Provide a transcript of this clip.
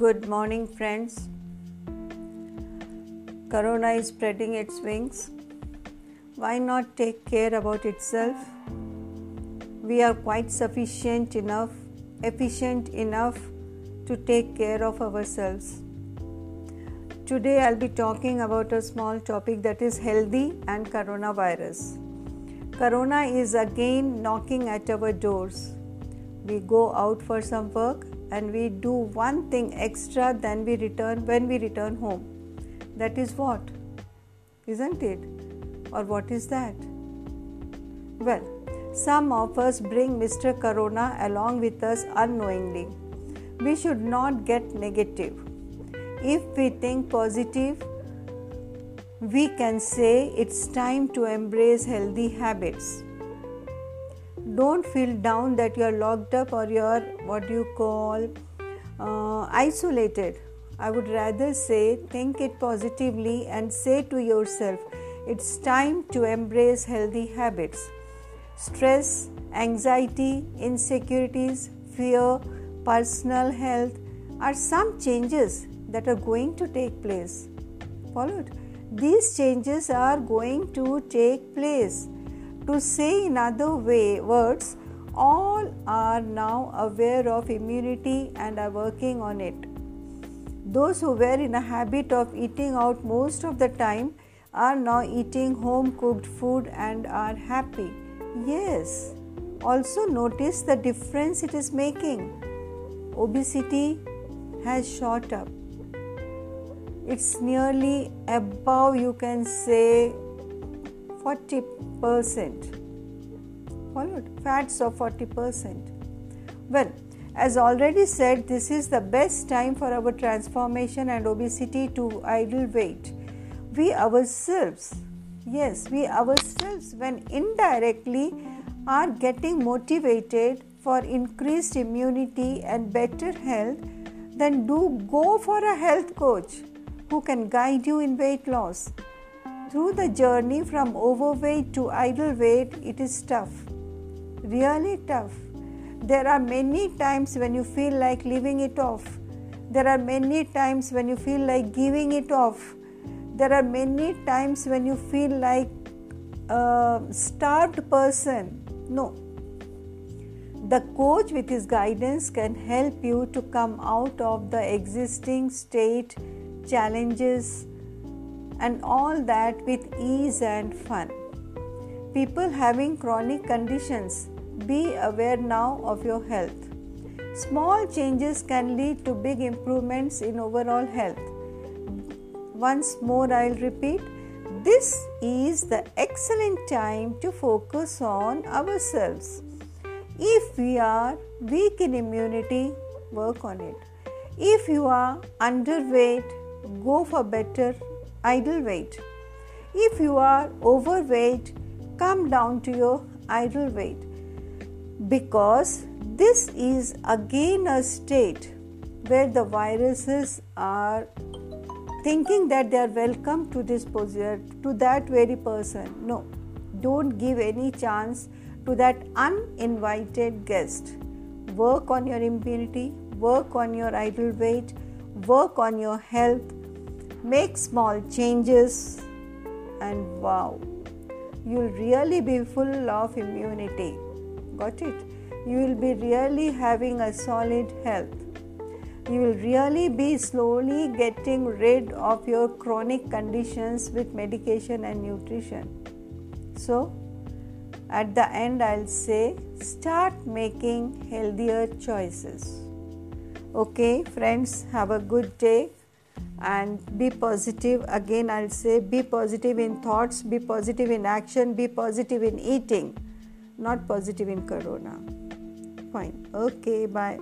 Good morning, friends. Corona is spreading its wings. Why not take care about itself? We are quite sufficient enough, efficient enough to take care of ourselves. Today, I'll be talking about a small topic that is healthy and coronavirus. Corona is again knocking at our doors. We go out for some work and we do one thing extra than we return when we return home. That is what? Isn't it? Or what is that? Well, some of us bring Mr. Corona along with us unknowingly. We should not get negative. If we think positive, we can say it's time to embrace healthy habits don't feel down that you're locked up or you're what you call uh, isolated. I would rather say think it positively and say to yourself it's time to embrace healthy habits. Stress anxiety insecurities fear personal health are some changes that are going to take place. Followed. These changes are going to take place to say in other way, words, all are now aware of immunity and are working on it. Those who were in a habit of eating out most of the time are now eating home cooked food and are happy. Yes, also notice the difference it is making. Obesity has shot up. It's nearly above, you can say, 40%. Followed fats of 40%. Well, as already said, this is the best time for our transformation and obesity to idle weight. We ourselves, yes, we ourselves, when indirectly are getting motivated for increased immunity and better health, then do go for a health coach who can guide you in weight loss through the journey from overweight to idle weight, it is tough, really tough. There are many times when you feel like leaving it off. There are many times when you feel like giving it off. There are many times when you feel like a starved person. No. The coach, with his guidance, can help you to come out of the existing state, challenges, and all that with ease and fun. People having chronic conditions, be aware now of your health. Small changes can lead to big improvements in overall health. Once more, I'll repeat this is the excellent time to focus on ourselves. If we are weak in immunity, work on it. If you are underweight, go for better idle weight. If you are overweight, come down to your idle weight. Because this is again a state where the viruses are thinking that they are welcome to this position to that very person. No don't give any chance to that uninvited guest. Work on your immunity work on your idle weight work on your health Make small changes, and wow, you'll really be full of immunity. Got it? You will be really having a solid health. You will really be slowly getting rid of your chronic conditions with medication and nutrition. So, at the end, I'll say start making healthier choices. Okay, friends, have a good day and be positive. Again i'll say be positive in thoughts be positive in action be positive in eating not positive in corona. Fine. Okay bye